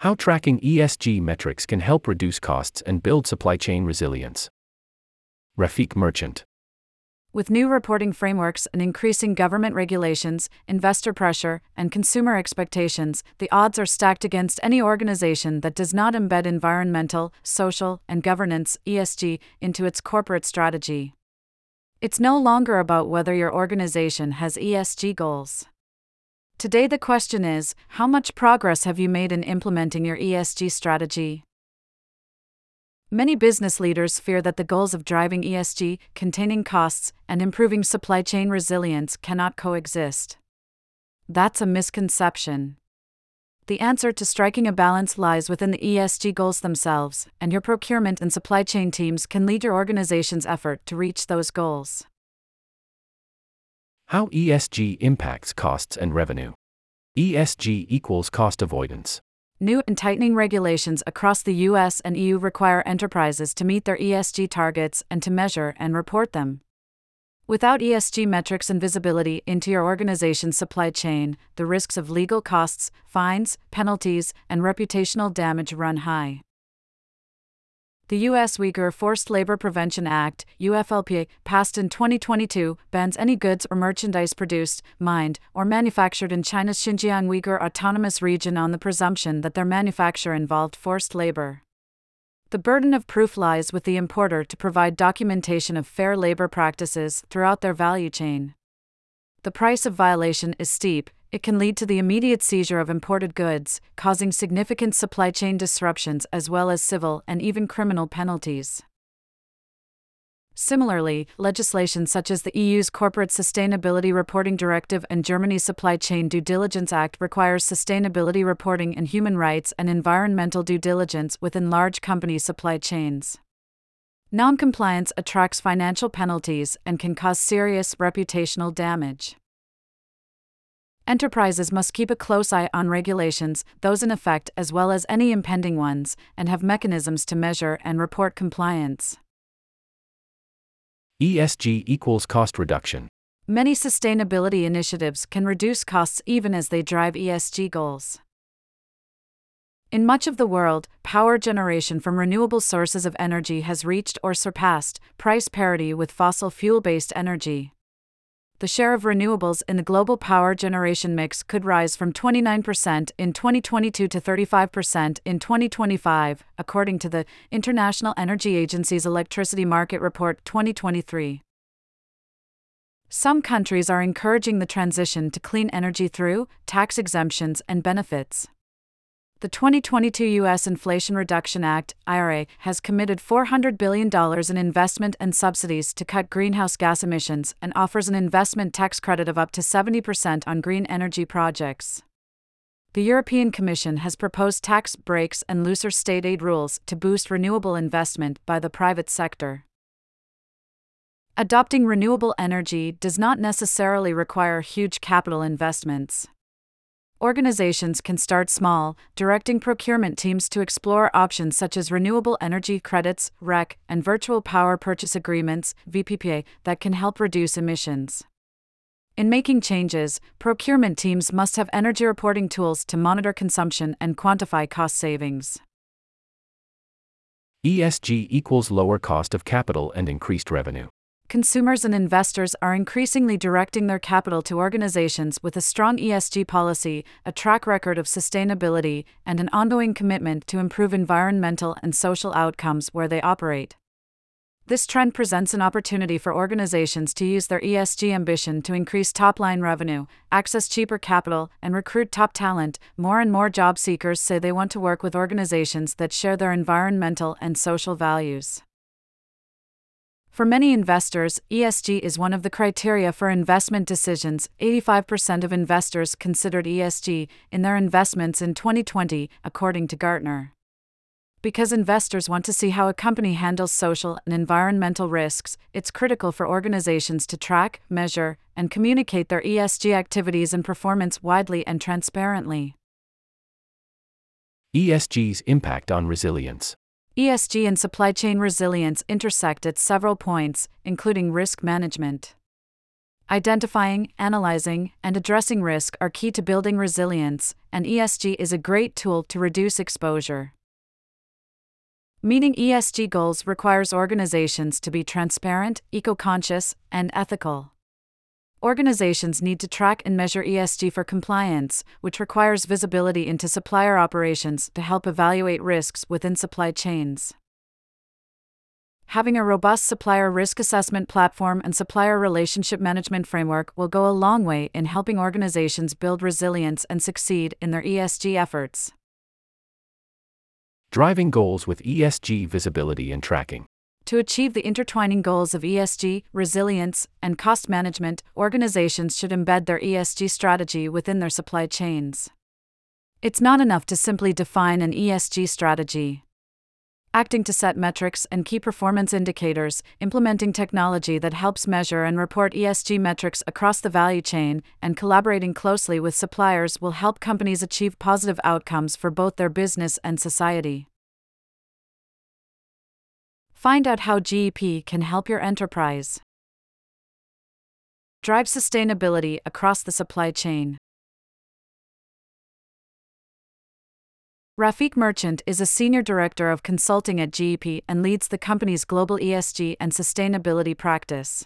How tracking ESG metrics can help reduce costs and build supply chain resilience. Rafiq Merchant. With new reporting frameworks and increasing government regulations, investor pressure, and consumer expectations, the odds are stacked against any organization that does not embed environmental, social, and governance ESG into its corporate strategy. It's no longer about whether your organization has ESG goals. Today, the question is how much progress have you made in implementing your ESG strategy? Many business leaders fear that the goals of driving ESG, containing costs, and improving supply chain resilience cannot coexist. That's a misconception. The answer to striking a balance lies within the ESG goals themselves, and your procurement and supply chain teams can lead your organization's effort to reach those goals. How ESG impacts costs and revenue. ESG equals cost avoidance. New and tightening regulations across the US and EU require enterprises to meet their ESG targets and to measure and report them. Without ESG metrics and visibility into your organization's supply chain, the risks of legal costs, fines, penalties, and reputational damage run high. The U.S. Uyghur Forced Labor Prevention Act, UFLPA, passed in 2022, bans any goods or merchandise produced, mined, or manufactured in China's Xinjiang Uyghur Autonomous Region on the presumption that their manufacture involved forced labor. The burden of proof lies with the importer to provide documentation of fair labor practices throughout their value chain. The price of violation is steep, it can lead to the immediate seizure of imported goods, causing significant supply chain disruptions as well as civil and even criminal penalties. Similarly, legislation such as the EU's Corporate Sustainability Reporting Directive and Germany's Supply Chain Due Diligence Act requires sustainability reporting and human rights and environmental due diligence within large company supply chains. Noncompliance attracts financial penalties and can cause serious reputational damage. Enterprises must keep a close eye on regulations, those in effect as well as any impending ones, and have mechanisms to measure and report compliance. ESG equals cost reduction. Many sustainability initiatives can reduce costs even as they drive ESG goals. In much of the world, power generation from renewable sources of energy has reached or surpassed price parity with fossil fuel based energy the share of renewables in the global power generation mix could rise from 29% in 2022 to 35% in 2025, according to the International Energy Agency's Electricity Market Report 2023. Some countries are encouraging the transition to clean energy through tax exemptions and benefits. The 2022 U.S. Inflation Reduction Act, IRA, has committed $400 billion in investment and subsidies to cut greenhouse gas emissions and offers an investment tax credit of up to 70% on green energy projects. The European Commission has proposed tax breaks and looser state aid rules to boost renewable investment by the private sector. Adopting renewable energy does not necessarily require huge capital investments. Organizations can start small, directing procurement teams to explore options such as renewable energy credits, REC, and virtual power purchase agreements, VPPA, that can help reduce emissions. In making changes, procurement teams must have energy reporting tools to monitor consumption and quantify cost savings. ESG equals lower cost of capital and increased revenue consumers and investors are increasingly directing their capital to organizations with a strong ESG policy, a track record of sustainability, and an ongoing commitment to improve environmental and social outcomes where they operate. This trend presents an opportunity for organizations to use their ESG ambition to increase top line revenue, access cheaper capital, and recruit top talent. More and more job seekers say they want to work with organizations that share their environmental and social values. For many investors, ESG is one of the criteria for investment decisions. 85% of investors considered ESG in their investments in 2020, according to Gartner. Because investors want to see how a company handles social and environmental risks, it's critical for organizations to track, measure, and communicate their ESG activities and performance widely and transparently. ESG's impact on resilience. ESG and supply chain resilience intersect at several points, including risk management. Identifying, analyzing, and addressing risk are key to building resilience, and ESG is a great tool to reduce exposure. Meeting ESG goals requires organizations to be transparent, eco conscious, and ethical. Organizations need to track and measure ESG for compliance, which requires visibility into supplier operations to help evaluate risks within supply chains having a robust supplier risk assessment platform and supplier relationship management framework will go a long way in helping organizations build resilience and succeed in their ESG efforts. Driving goals with ESG visibility and tracking. To achieve the intertwining goals of ESG, resilience, and cost management, organizations should embed their ESG strategy within their supply chains. It's not enough to simply define an ESG strategy acting to set metrics and key performance indicators, implementing technology that helps measure and report ESG metrics across the value chain, and collaborating closely with suppliers will help companies achieve positive outcomes for both their business and society. Find out how GEP can help your enterprise. Drive sustainability across the supply chain. Rafiq Merchant is a senior director of consulting at GEP and leads the company's global ESG and sustainability practice.